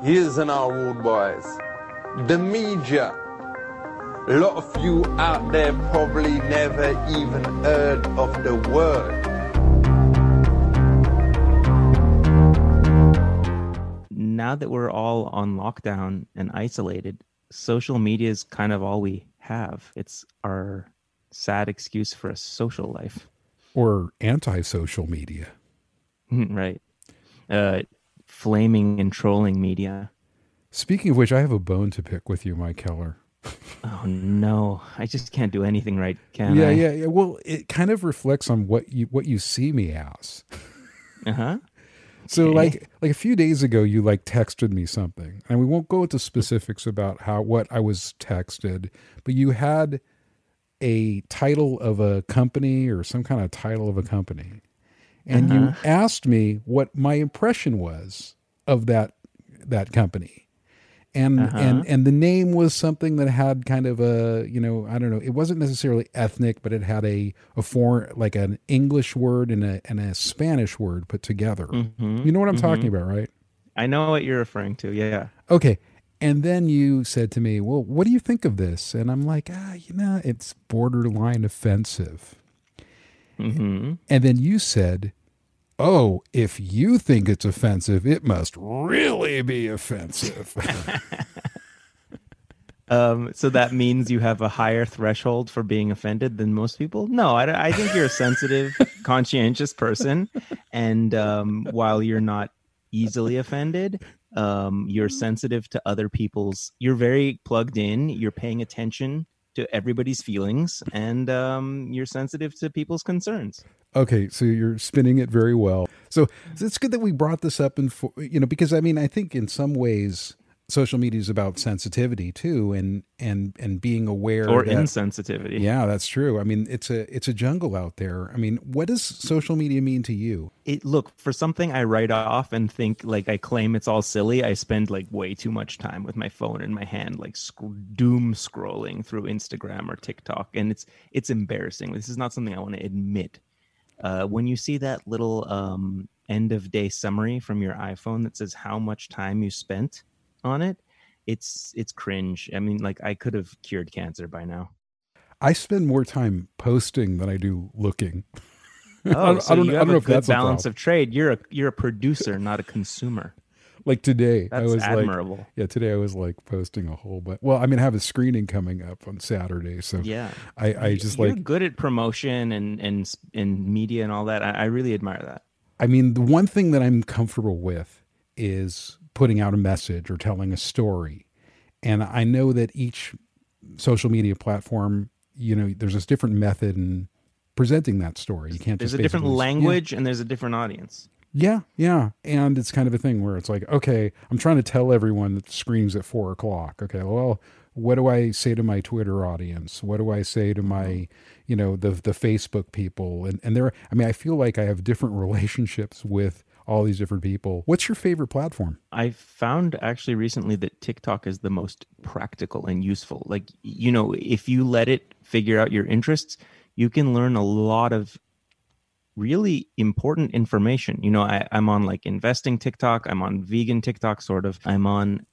Here's an our rude boys. The media. A lot of you out there probably never even heard of the word. Now that we're all on lockdown and isolated, social media is kind of all we have. It's our sad excuse for a social life. Or anti-social media. right. Uh, flaming and trolling media. Speaking of which, I have a bone to pick with you, Mike Keller. Oh no, I just can't do anything right, can yeah, I? yeah, yeah. Well, it kind of reflects on what you what you see me as. Uh huh. So Okay. like like a few days ago you like texted me something. And we won't go into specifics about how what I was texted, but you had a title of a company or some kind of title of a company. And you asked me what my impression was of that that company. And and and the name was something that had kind of a, you know, I don't know, it wasn't necessarily ethnic, but it had a a foreign like an English word and a and a Spanish word put together. You know what I'm talking about, right? I know what you're referring to. Yeah. Okay. And then you said to me, Well, what do you think of this? And I'm like, Ah, you know, it's borderline offensive. Mm-hmm. And then you said, Oh, if you think it's offensive, it must really be offensive. Um, so that means you have a higher threshold for being offended than most people? No, I, I think you're a sensitive, conscientious person. And um, while you're not easily offended, um, you're sensitive to other people's, you're very plugged in, you're paying attention to everybody's feelings, and um, you're sensitive to people's concerns. Okay, so you're spinning it very well. So it's good that we brought this up and for, you know because I mean I think in some ways social media is about sensitivity too and and and being aware Or that, insensitivity. Yeah, that's true. I mean, it's a it's a jungle out there. I mean, what does social media mean to you? it look for something I write off and think like I claim it's all silly. I spend like way too much time with my phone in my hand, like sc- doom scrolling through Instagram or TikTok, and it's it's embarrassing. This is not something I want to admit. Uh, when you see that little um, end of day summary from your iPhone that says how much time you spent on it, it's it's cringe. I mean, like I could have cured cancer by now. I spend more time posting than I do looking. Oh, don't- so I don't- you I have don't a if good that's a balance of trade. You're a you're a producer, not a consumer. Like today, I was admirable. like, yeah, today I was like posting a whole but well, I mean, I have a screening coming up on Saturday, so Yeah. I, I just You're like good at promotion and and and media and all that. I, I really admire that. I mean, the one thing that I'm comfortable with is putting out a message or telling a story. And I know that each social media platform, you know, there's this different method in presenting that story. You can't There's a different basically- Yeah. language and there's a different audience. Yeah, yeah. And it's kind of a thing where it's like, okay, I'm trying to tell everyone that screening's at four o'clock. Okay, well, what do I say to my Twitter audience? What do I say to my, mm-hmm. you know, the the Facebook people? And and there, I mean, I feel like I have different relationships with all these different people. What's your favorite platform? I found actually recently that TikTok is the most practical and useful. Like you know, if you let it figure out your interests, you can learn a lot of really important information. You know, I, I'm on like investing TikTok, I'm on vegan TikTok, sort of. I'm on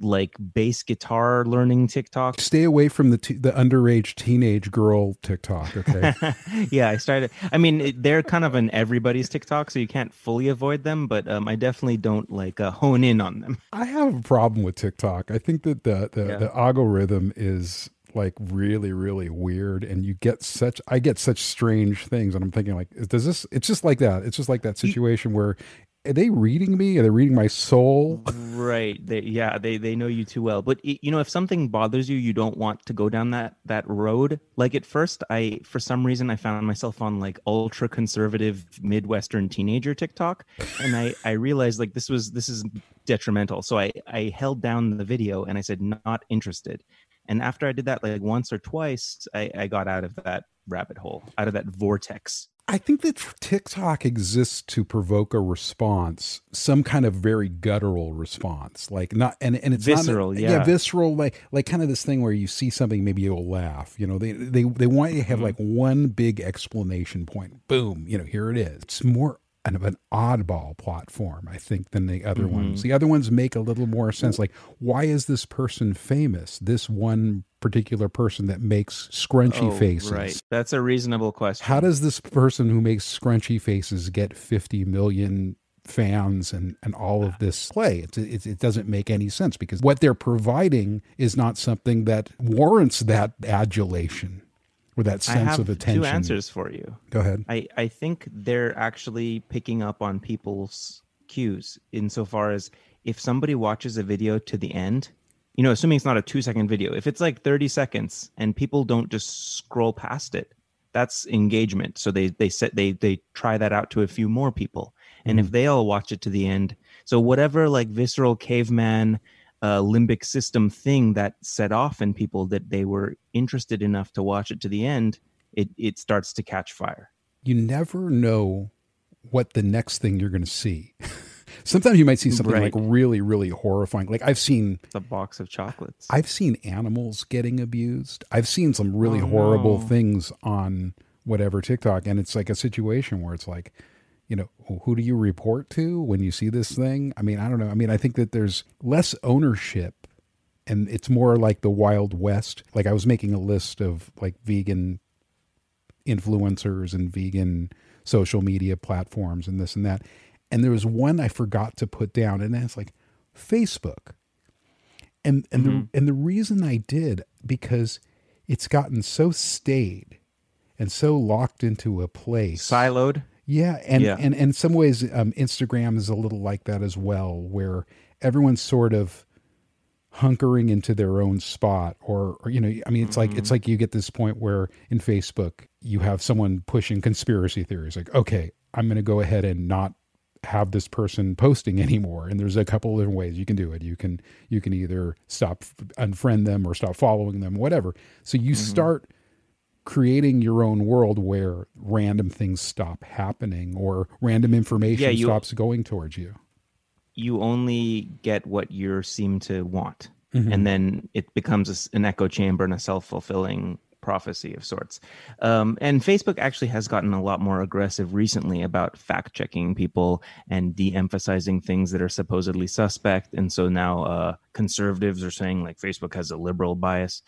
like bass guitar learning TikTok. Stay away from the t- the underage teenage girl TikTok. Okay, yeah, I started. I mean, it- they're kind of an everybody's TikTok, so you can't fully avoid them. But um, I definitely don't like uh, hone in on them. I have a problem with TikTok. I think that the the, Yeah. the algorithm is like really really weird and you get such I get such strange things and I'm thinking like does this it's just like that. It's just like that situation where are they reading me? Are they reading my soul? Right? They, yeah, they they know you too well. But you know, if something bothers you, you don't want to go down that that road. Like at first, I for some reason I found myself on like ultra conservative Midwestern teenager TikTok, and I I realized like this was this is detrimental. So I I held down the video and I said not interested. And after I did that like once or twice, I, I got out of that rabbit hole, out of that vortex. I think that TikTok exists to provoke a response, some kind of very guttural response, like not and and it's Visceral, not, yeah. visceral, like like kind of this thing where you see something, maybe you'll laugh. You know, they they they want you to have Mm-hmm. like one big explanation point. Boom, you know, here it is. It's more of an oddball platform, I think, than the other mm-hmm. ones. The other ones make a little more sense. Like, why is this person famous? This one particular person that makes scrunchy Oh, faces. Right. That's a reasonable question. How does this person who makes scrunchy faces get 50 million fans and, and all of this play? It, it, it doesn't make any sense because what they're providing is not something that warrants that adulation or that sense of attention. two answers for you. Go ahead. I, I think they're actually picking up on people's cues insofar as if somebody watches a video to the end, you know, assuming it's not a two second video, if it's like 30 seconds and people don't just scroll past it, that's engagement. So they they set they they try that out to a few more people. And if mm-hmm. they all watch it to the end, so whatever like visceral caveman uh, limbic system thing that set off in people that they were interested enough to watch it to the end, it it starts to catch fire. You never know what the next thing you're going to see. Sometimes you might see something Right. like really, really horrifying. Like I've seen The box of chocolates. I've seen animals getting abused. I've seen some really Oh, horrible no. things on whatever TikTok, and it's like a situation where it's like, you know, who do you report to when you see this thing? I mean, I don't know. I mean, I think that there's less ownership, and it's more like the Wild West. Like I was making a list of like vegan influencers and vegan social media platforms and this and that. And there was one I forgot to put down, and it's like Facebook. And and the mm-hmm. and the reason I did because it's gotten so stayed and so locked into a place. Siloed. Yeah, and Yeah. and and in some ways, um, Instagram is a little like that as well, where everyone's sort of hunkering into their own spot, or, or you know, I mean, it's like it's like you get this point where in Facebook you have someone pushing conspiracy theories, like, okay, I'm going to go ahead and not have this person posting anymore and there's a couple of different ways you can do it. You can you can either stop unfriend them or stop following them whatever. So you start creating your own world where random things stop happening or random information Yeah, you- stops going towards you. You only get what you seem to want, Mm-hmm. and then it becomes an echo chamber and a self fulfilling prophecy of sorts. Um, and Facebook actually has gotten a lot more aggressive recently about fact checking people and de emphasizing things that are supposedly suspect. And so now uh, conservatives are saying like Facebook has a liberal bias.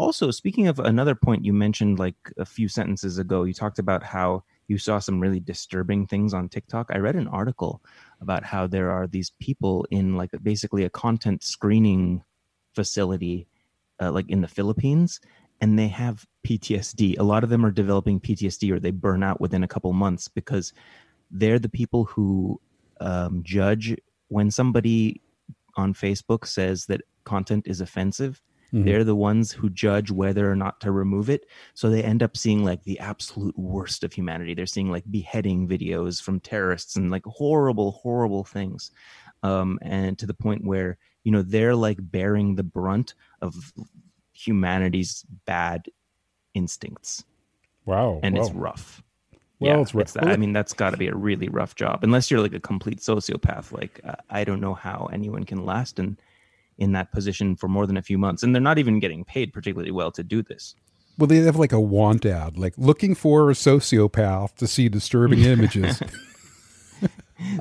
Also, speaking of another point you mentioned like a few sentences ago, you talked about how you saw some really disturbing things on TikTok. I read an article about how there are these people in like basically a content screening facility uh, like in the Philippines and they have PTSD. A lot of them are developing PTSD or they burn out within a couple months because they're the people who um, judge when somebody on Facebook says that content is offensive. Mhm. They're the ones who judge whether or not to remove it. So they end up seeing like the absolute worst of humanity. They're seeing like beheading videos from terrorists and like horrible, horrible things. Um, and to the point where, you know, they're like bearing the brunt of humanity's bad instincts. Wow. And wow. it's rough. Well, yeah, it's rough. that- I mean, that's got to be a really rough job, unless you're like a complete sociopath. Like, uh, I don't know how anyone can last in in that position for more than a few months, and they're not even getting paid particularly well to do this. well, they have like a want ad, like looking for a sociopath to see disturbing images.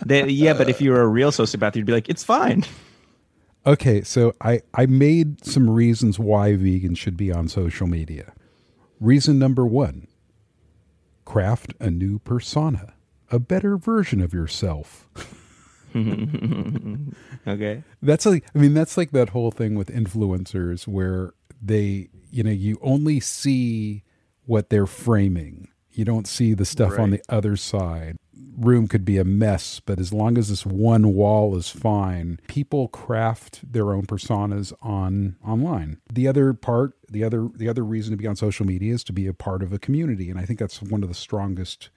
They, yeah, but if you were a real sociopath, you'd be like, it's fine. Okay, so I I made some reasons why vegans should be on social media. Reason number 1. Craft a new persona, a better version of yourself. Okay. That's like I mean that's like that whole thing with influencers where they you know you only see what they're framing. You don't see the stuff on the other side. Room could be a mess, but as long as this one wall is fine, people craft their own personas on online. The other part, the other the other reason to be on social media is to be a part of a community, and I think that's one of the strongest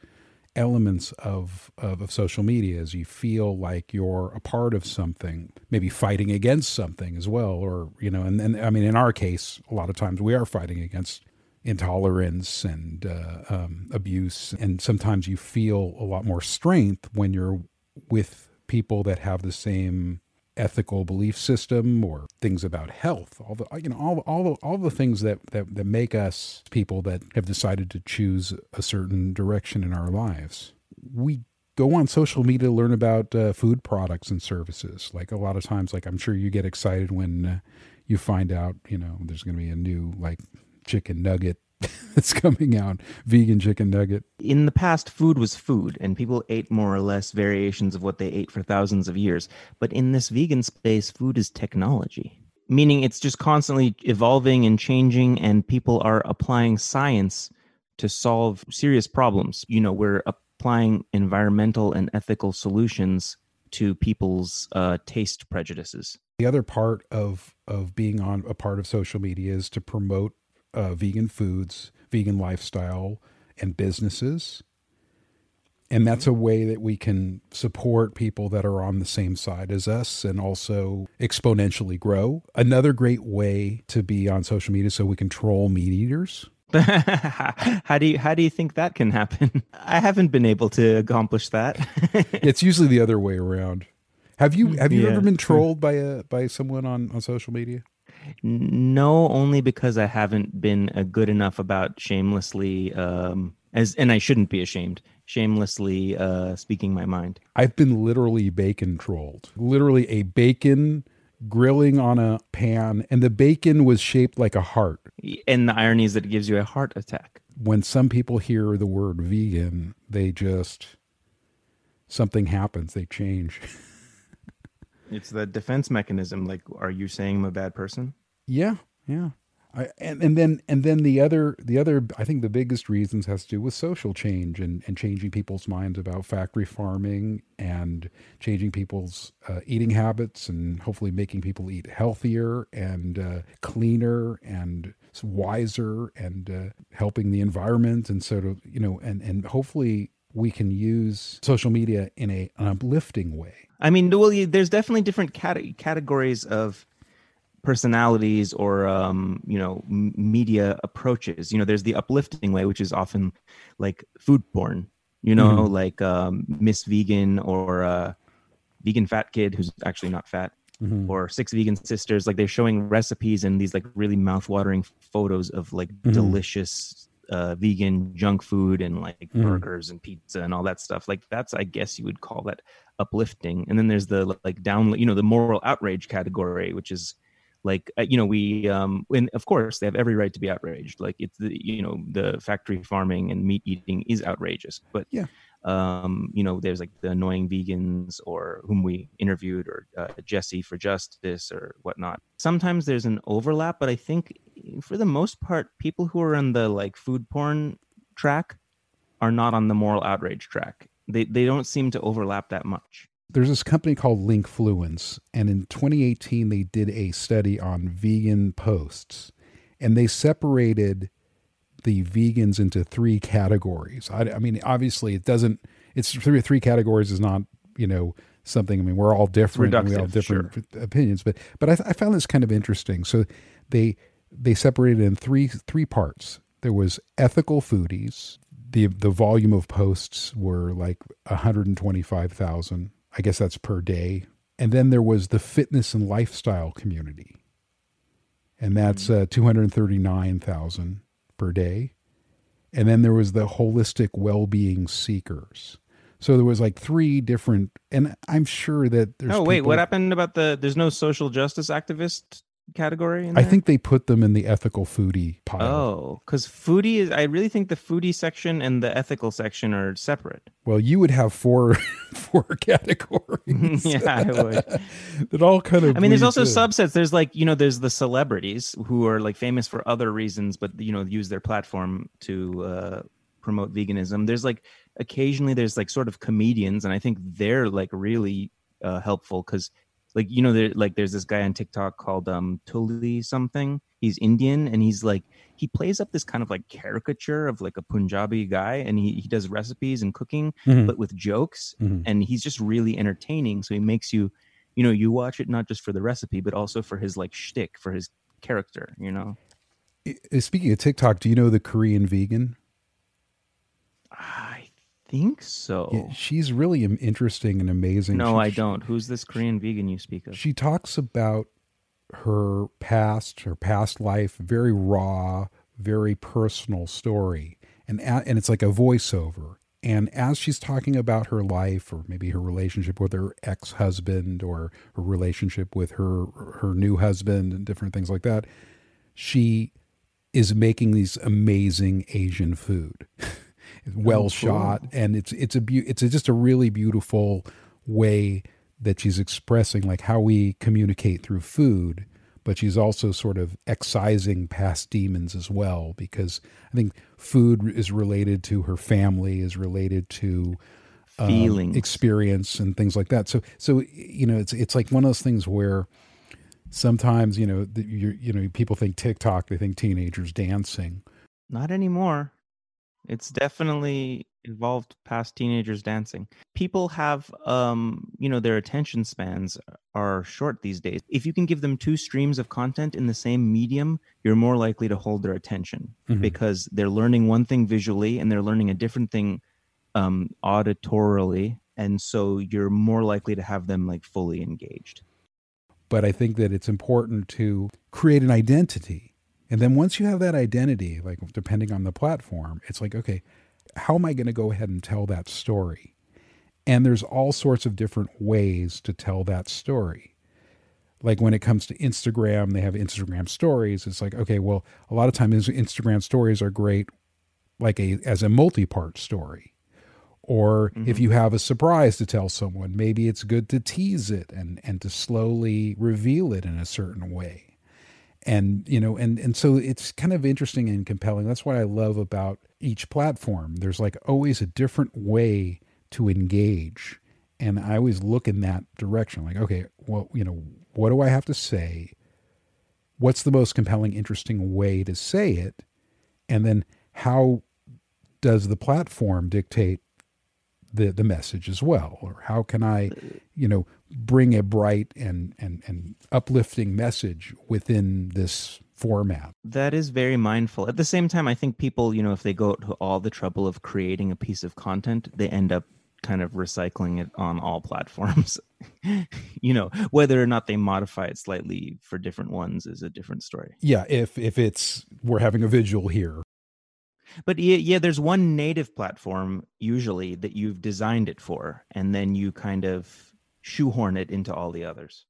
elements of, of of social media is you feel like you're a part of something maybe fighting against something as well or you know and, and i mean in our case a lot of times we are fighting against intolerance and uh, um, abuse and sometimes you feel a lot more strength when you're with people that have the same ethical belief system or things about health all the you know all all the, all the things that, that that make us people that have decided to choose a certain direction in our lives we go on social media to learn about uh, food products and services. Like a lot of times, like I'm sure you get excited when uh, you find out, you know, there's going to be a new like chicken nugget that's coming out, vegan chicken nugget. In the past, food was food, and people ate more or less variations of what they ate for thousands of years. But in this vegan space, food is technology, meaning it's just constantly evolving and changing, and people are applying science to solve serious problems. You know, we're applying environmental and ethical solutions to people's uh, taste prejudices. The other part of of being on a part of social media is to promote uh, vegan foods, vegan lifestyle, and businesses. And that's a way that we can support people that are on the same side as us and also exponentially grow. Another great way to be on social media so we can troll meat eaters. how do you how do you think that can happen? I haven't been able to accomplish that. it's usually the other way around. Have you have you yeah. ever been trolled by a by someone on on social media? No, only because I haven't been uh, good enough about shamelessly um as and I shouldn't be ashamed shamelessly uh speaking my mind. I've been literally bacon trolled. Literally a bacon grilling on a pan and the bacon was shaped like a heart. And the irony is that it gives you a heart attack. When some people hear the word vegan, they just something happens, they change. it's the defense mechanism. Like, are you saying I'm a bad person? Yeah, yeah. I, and, and then and then the other the other I think the biggest reasons has to do with social change and, and changing people's minds about factory farming and changing people's uh, eating habits and hopefully making people eat healthier and uh, cleaner and wiser and uh, helping the environment and sort of you know and and hopefully we can use social media in a, an uplifting way. I mean, well, there's definitely different cat- categories of personalities or um, you know m- media approaches. You know, there's the uplifting way, which is often like food porn. You know, mm-hmm. like um, Miss Vegan or uh, Vegan Fat Kid, who's actually not fat, mm-hmm. or Six Vegan Sisters. Like they're showing recipes and these like really mouth-watering photos of like mm-hmm. delicious uh, vegan junk food and like mm. burgers and pizza and all that stuff. Like that's, I guess you would call that uplifting. And then there's the like down, you know, the moral outrage category, which is like uh, you know we um and of course they have every right to be outraged like it's the you know the factory farming and meat eating is outrageous but yeah um you know there's like the annoying vegans or whom we interviewed or uh, jesse for justice or whatnot sometimes there's an overlap but i think for the most part people who are on the like food porn track are not on the moral outrage track they they don't seem to overlap that much there's this company called Linkfluence, and in 2018 they did a study on vegan posts, and they separated the vegans into three categories. I, I mean, obviously, it doesn't. It's three three categories is not you know something. I mean, we're all different. we all different sure. opinions, but but I, I found this kind of interesting. So they they separated in three three parts. There was ethical foodies. The the volume of posts were like 125,000 I guess that's per day. And then there was the fitness and lifestyle community. And that's hmm. uh, 239,000 per day. And then there was the holistic well-being seekers. So there was like three different, and I'm sure that there's. Oh wait, people, what happened about the? There's no social justice activist category? I think they put them in the ethical foodie pile. Oh, because foodie is. I really think the foodie section and the ethical section are separate. Well, you would have four four categories. yeah, I would. that all kind of. I mean, there's also in. subsets. There's like you know, there's the celebrities who are like famous for other reasons, but you know, use their platform to uh, promote veganism. There's like occasionally there's like sort of comedians, and I think they're like really uh, helpful because like you know there like there's this guy on tiktok called um tully something he's indian and he's like he plays up this kind of like caricature of like a punjabi guy and he, he does recipes and cooking mm-hmm. but with jokes mm-hmm. and he's just really entertaining so he makes you you know you watch it not just for the recipe but also for his like shtick for his character you know speaking of tiktok do you know the korean vegan I think so. Yeah, she's really interesting and amazing. No, she, I don't. Who's this Korean vegan you speak of? She talks about her past, her past life, very raw, very personal story, and and it's like a voiceover, And as she's talking about her life or maybe her relationship with her ex-husband or her relationship with her her new husband and different things like that, she is making these amazing Asian food. well Oh, cool. shot and it's it's a beau- it's a, just a really beautiful way that she's expressing like how we communicate through food but she's also sort of excising past demons as well because i think food is related to her family is related to um, Feelings. experience and things like that so so you know it's it's like one of those things where sometimes you know the, you you know people think tiktok they think teenagers dancing Not anymore. It's definitely evolved past teenagers dancing. People have um, you know, their attention spans are short these days. If you can give them two streams of content in the same medium, you're more likely to hold their attention Mhm. because they're learning one thing visually and they're learning a different thing um auditorily and so you're more likely to have them like fully engaged. but I think that it's important to create an identity. And then once you have that identity, like depending on the platform, it's like, okay, how am I going to go ahead and tell that story? And there's all sorts of different ways to tell that story. Like when it comes to Instagram, they have Instagram stories. It's like, okay, well, a lot of times Instagram stories are great like a as a multi-part story. Or if mm-hmm. you have a surprise to tell someone, maybe it's good to tease it and and to slowly reveal it in a certain way. And you know, and and so it's kind of interesting and compelling. That's what I love about each platform. There's like always a different way to engage. And I always look in that direction. Like, okay, well, you know, what do I have to say? What's the most compelling, interesting way to say it? And then how does the platform dictate the the message as well or how can i you know bring a bright and and and uplifting message within this format That is very mindful. At the same time, I think people, you know, if they go to all the trouble of creating a piece of content, they end up kind of recycling it on all platforms. you know, whether or not they modify it slightly for different ones is a different story. yeah if if it's we're having a visual here But yeah, yeah, there's one native platform usually that you've designed it for, and then you kind of shoehorn it into all the others.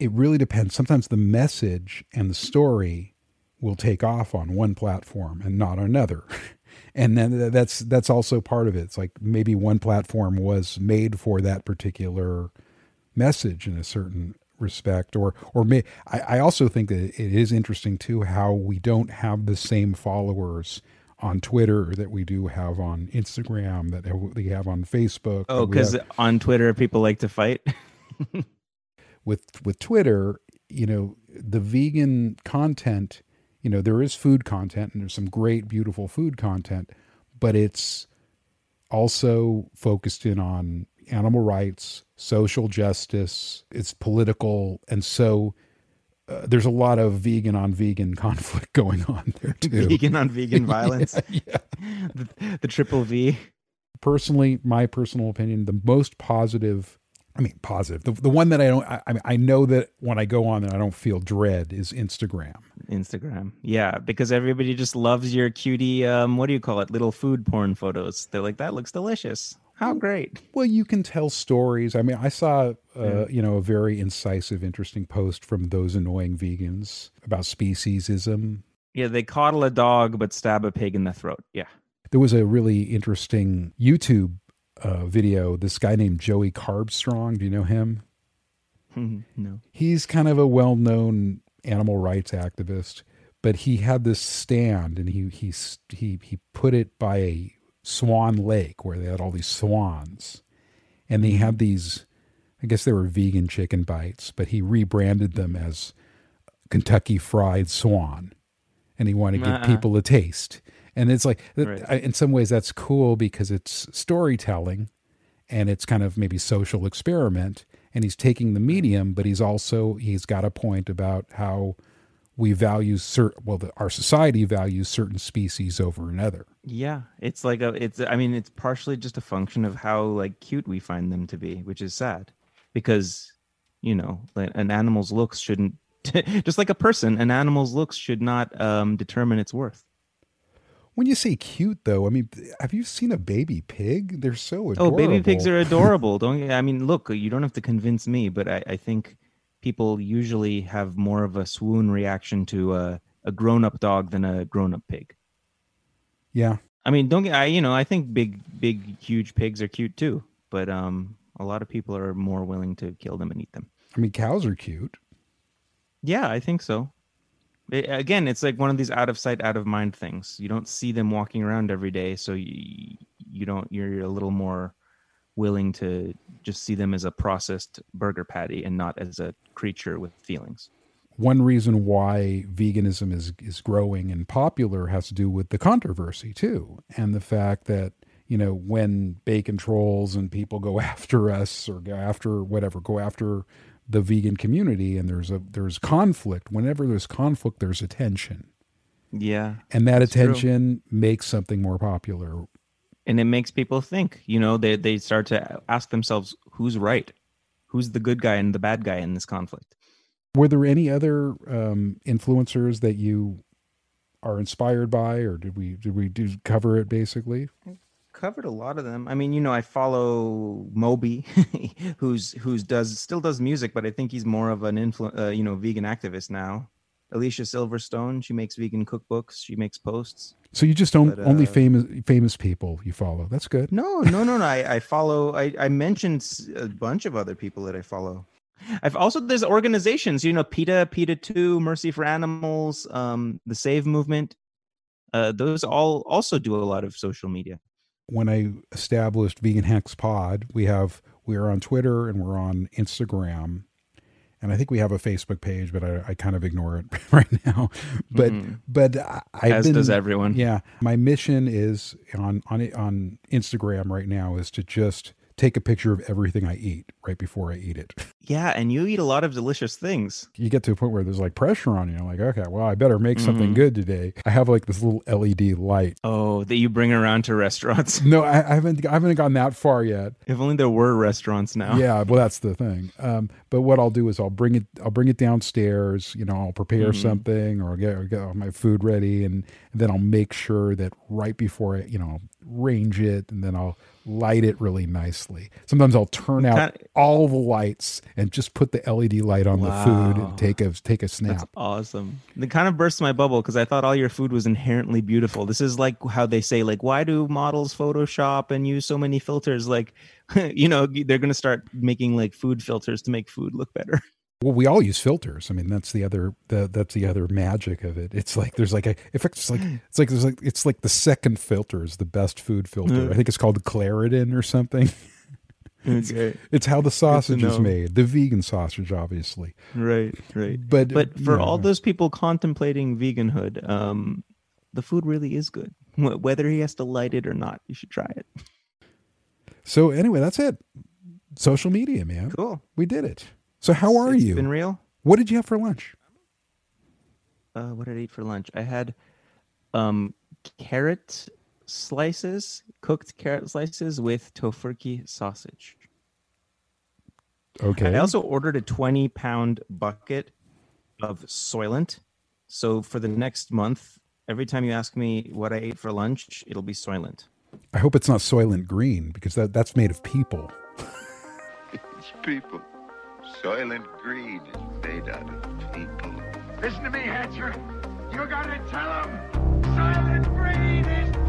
it really depends. Sometimes the message and the story will take off on one platform and not another. And then that's that's also part of it. It's like maybe one platform was made for that particular message in a certain respect or or may I, I also think that it is interesting too how we don't have the same followers on Twitter that we do have on Instagram that we have on Facebook Oh, because on Twitter people like to fight. with with Twitter, you know, the vegan content, you know, there is food content and there's some great beautiful food content, but it's also focused in on animal rights, social justice, it's political and so uh, there's a lot of vegan on vegan conflict going on there too. vegan on vegan violence. yeah. the, the triple V. personally, my personal opinion, the most positive, I mean, positive, the, the one that I don't, I, I mean, I know that when I go on and I don't feel dread is Instagram. Instagram. Yeah, because everybody just loves your cutie um what do you call it? Little food porn photos. They're like that looks delicious. How great. Well, you can tell stories. I mean, I saw, uh, you know, a very incisive, interesting post from those annoying vegans about speciesism. Yeah, they coddle a dog but stab a pig in the throat. Yeah. There was a really interesting YouTube uh, video. This guy named Joey Carbstrong. Do you know him? no. he's kind of a well-known animal rights activist, but he had this stand and he he he he put it by a swan lake where they had all these swans, and they had these. I guess they were vegan chicken bites, but he rebranded them as Kentucky Fried Swan, and he wanted to give Uh-uh. people a taste. And it's like, Right. In some ways, that's cool because it's storytelling, and it's kind of maybe social experiment and he's taking the medium but he's also he's got a point about how we value certain well the, our society values certain species over another Yeah, it's like a it's I mean it's partially just a function of how like cute we find them to be, which is sad. Because you know, an animal's looks shouldn't just like a person, an animal's looks should not um determine its worth. When you say cute, though, I mean, have you seen a baby pig? They're so adorable. Oh, baby pigs are adorable. Don't I mean, look, you don't have to convince me, but I, I think people usually have more of a swoon reaction to a, a grown-up dog than a grown-up pig. Yeah, I mean, don't get I you know, I think big big huge pigs are cute too, but um a lot of people are more willing to kill them and eat them. I mean, cows are cute. Yeah, I think so. I- again, it's like one of these out of sight out of mind things. You don't see them walking around every day, so you, you don't you're a little more willing to just see them as a processed burger patty and not as a creature with feelings. One reason why veganism is is growing and popular has to do with the controversy too, and the fact that you know when bacon trolls and people go after us or go after whatever, go after the vegan community, and there's a there's conflict. Whenever there's conflict, there's attention, Yeah. and that That's true. attention makes something more popular. And it makes people think you know they they start to ask themselves who's right? Who's the good guy and the bad guy in this conflict? Were there any other um, influencers that you are inspired by, or did we did we do cover it basically? covered a lot of them. I mean you know i follow moby who's who's does still does music but i think he's more of an influ- uh, you know vegan activist now alicia silverstone she makes vegan cookbooks she makes posts So you just don't But, only uh, famous famous people you follow. That's good. No, no, no, no. I, I follow. I, I mentioned a bunch of other people that I follow. I've also there's organizations, you know, PETA, PETA Two, Mercy for Animals, um, the Save Movement. Uh, those all also do a lot of social media. When I established Vegan Hex Pod, we have we are on Twitter and we're on Instagram, and I think we have a Facebook page, but I, I kind of ignore it right now. But Mhm. but I, I've as been does everyone. Yeah, my mission is on on it- on Instagram right now is to just take a picture of everything I eat right before I eat it. Yeah, and you eat a lot of delicious things. You get to a point where there's like pressure on you. I'm like, okay, well, I better make something Mhm. good today. I have like this little LED light. Oh, that you bring around to restaurants. No, I, I haven't I haven't gotten that far yet. if only there were restaurants now. Yeah, well, that's the thing. Um, but what I'll do is I'll bring it. I'll bring it downstairs. You know, I'll prepare Mhm. something or get, get all my food ready, and, then I'll make sure that right before I, you know, range it, and then I'll light it really nicely. Sometimes I'll turn out all the lights and just put the LED light on the food and take a take a snap. That's awesome. It kind of burst my bubble because I thought all your food was inherently beautiful. This is like how they say, like, why do models Photoshop and use so many filters? Like, you know, they're going to start making like food filters to make food look better. Well, we all use filters. I mean, that's the other the, that's the other magic of it. It's like there's like a in fact it's like it's like there's like it's like the second filter is the best food filter. Mm. I think it's called Claritin or something. Okay. It's how the sausage is made. The vegan sausage, obviously. Right, right. But But for all those people contemplating veganhood, um, the food really is good. Whether he has to light it or not, you should try it. So anyway, that's it. Social media, man. Cool. We did it. So how are It's you? Been real. what did you have for lunch? uh, what did I eat for lunch? I had um, carrot slices, cooked carrot slices with tofurky sausage. Okay. I also ordered a 20 pound bucket of Soylent. So for the next month, every time you ask me what I ate for lunch, it'll be Soylent. I hope it's not Soylent Green because that, that's made of people. It's people. Soylent Green is made out of people. Listen to me, Hatcher. You gotta tell them Soylent Green is people!